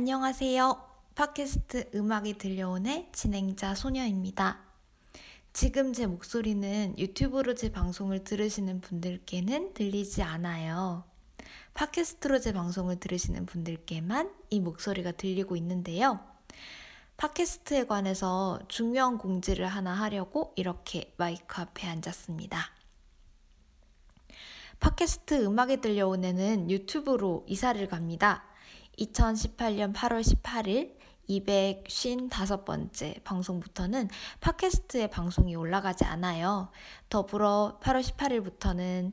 안녕하세요. 팟캐스트 음악이 들려오네 진행자 소녀입니다. 지금 제 목소리는 유튜브로 제 방송을 들으시는 분들께는 들리지 않아요. 팟캐스트로 제 방송을 들으시는 분들께만 이 목소리가 들리고 있는데요. 팟캐스트에 관해서 중요한 공지를 하나 하려고 이렇게 마이크 앞에 앉았습니다. 팟캐스트 음악이 들려오네는 유튜브로 이사를 갑니다. 2018년 8월 18일 255번째 방송부터는 팟캐스트에 방송이 올라가지 않아요. 더불어 8월 18일부터는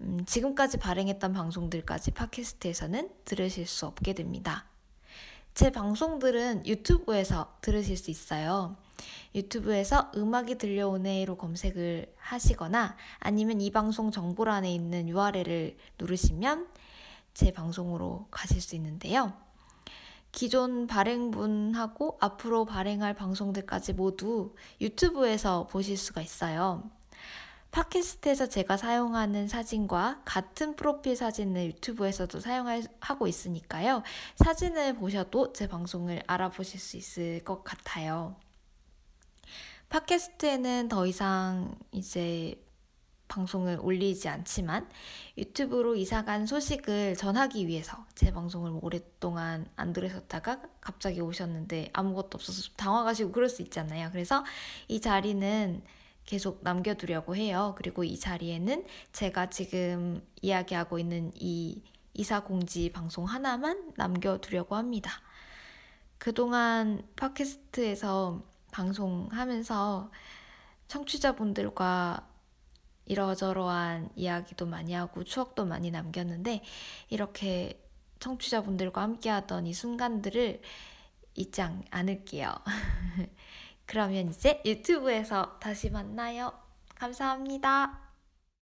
음, 지금까지 발행했던 방송들까지 팟캐스트에서는 들으실 수 없게 됩니다. 제 방송들은 유튜브에서 들으실 수 있어요. 유튜브에서 음악이 들려오네로 검색을 하시거나 아니면 이 방송 정보란에 있는 URL을 누르시면 제 방송으로 가실 수 있는데요. 기존 발행분하고 앞으로 발행할 방송들까지 모두 유튜브에서 보실 수가 있어요. 팟캐스트에서 제가 사용하는 사진과 같은 프로필 사진을 유튜브에서도 사용하고 있으니까요. 사진을 보셔도 제 방송을 알아보실 수 있을 것 같아요. 팟캐스트에는 더 이상 이제 방송을 올리지 않지만 유튜브로 이사간 소식을 전하기 위해서 제 방송을 오랫동안 안 들으셨다가 갑자기 오셨는데 아무것도 없어서 좀 당황하시고 그럴 수 있잖아요. 그래서 이 자리는 계속 남겨두려고 해요. 그리고 이 자리에는 제가 지금 이야기하고 있는 이 이사 공지 방송 하나만 남겨두려고 합니다. 그동안 팟캐스트에서 방송하면서 청취자분들과 이러저러한 이야기도 많이 하고 추억도 많이 남겼는데 이렇게 청취자분들과 함께하던 이 순간들을 잊지 않을게요. 그러면 이제 유튜브에서 다시 만나요. 감사합니다.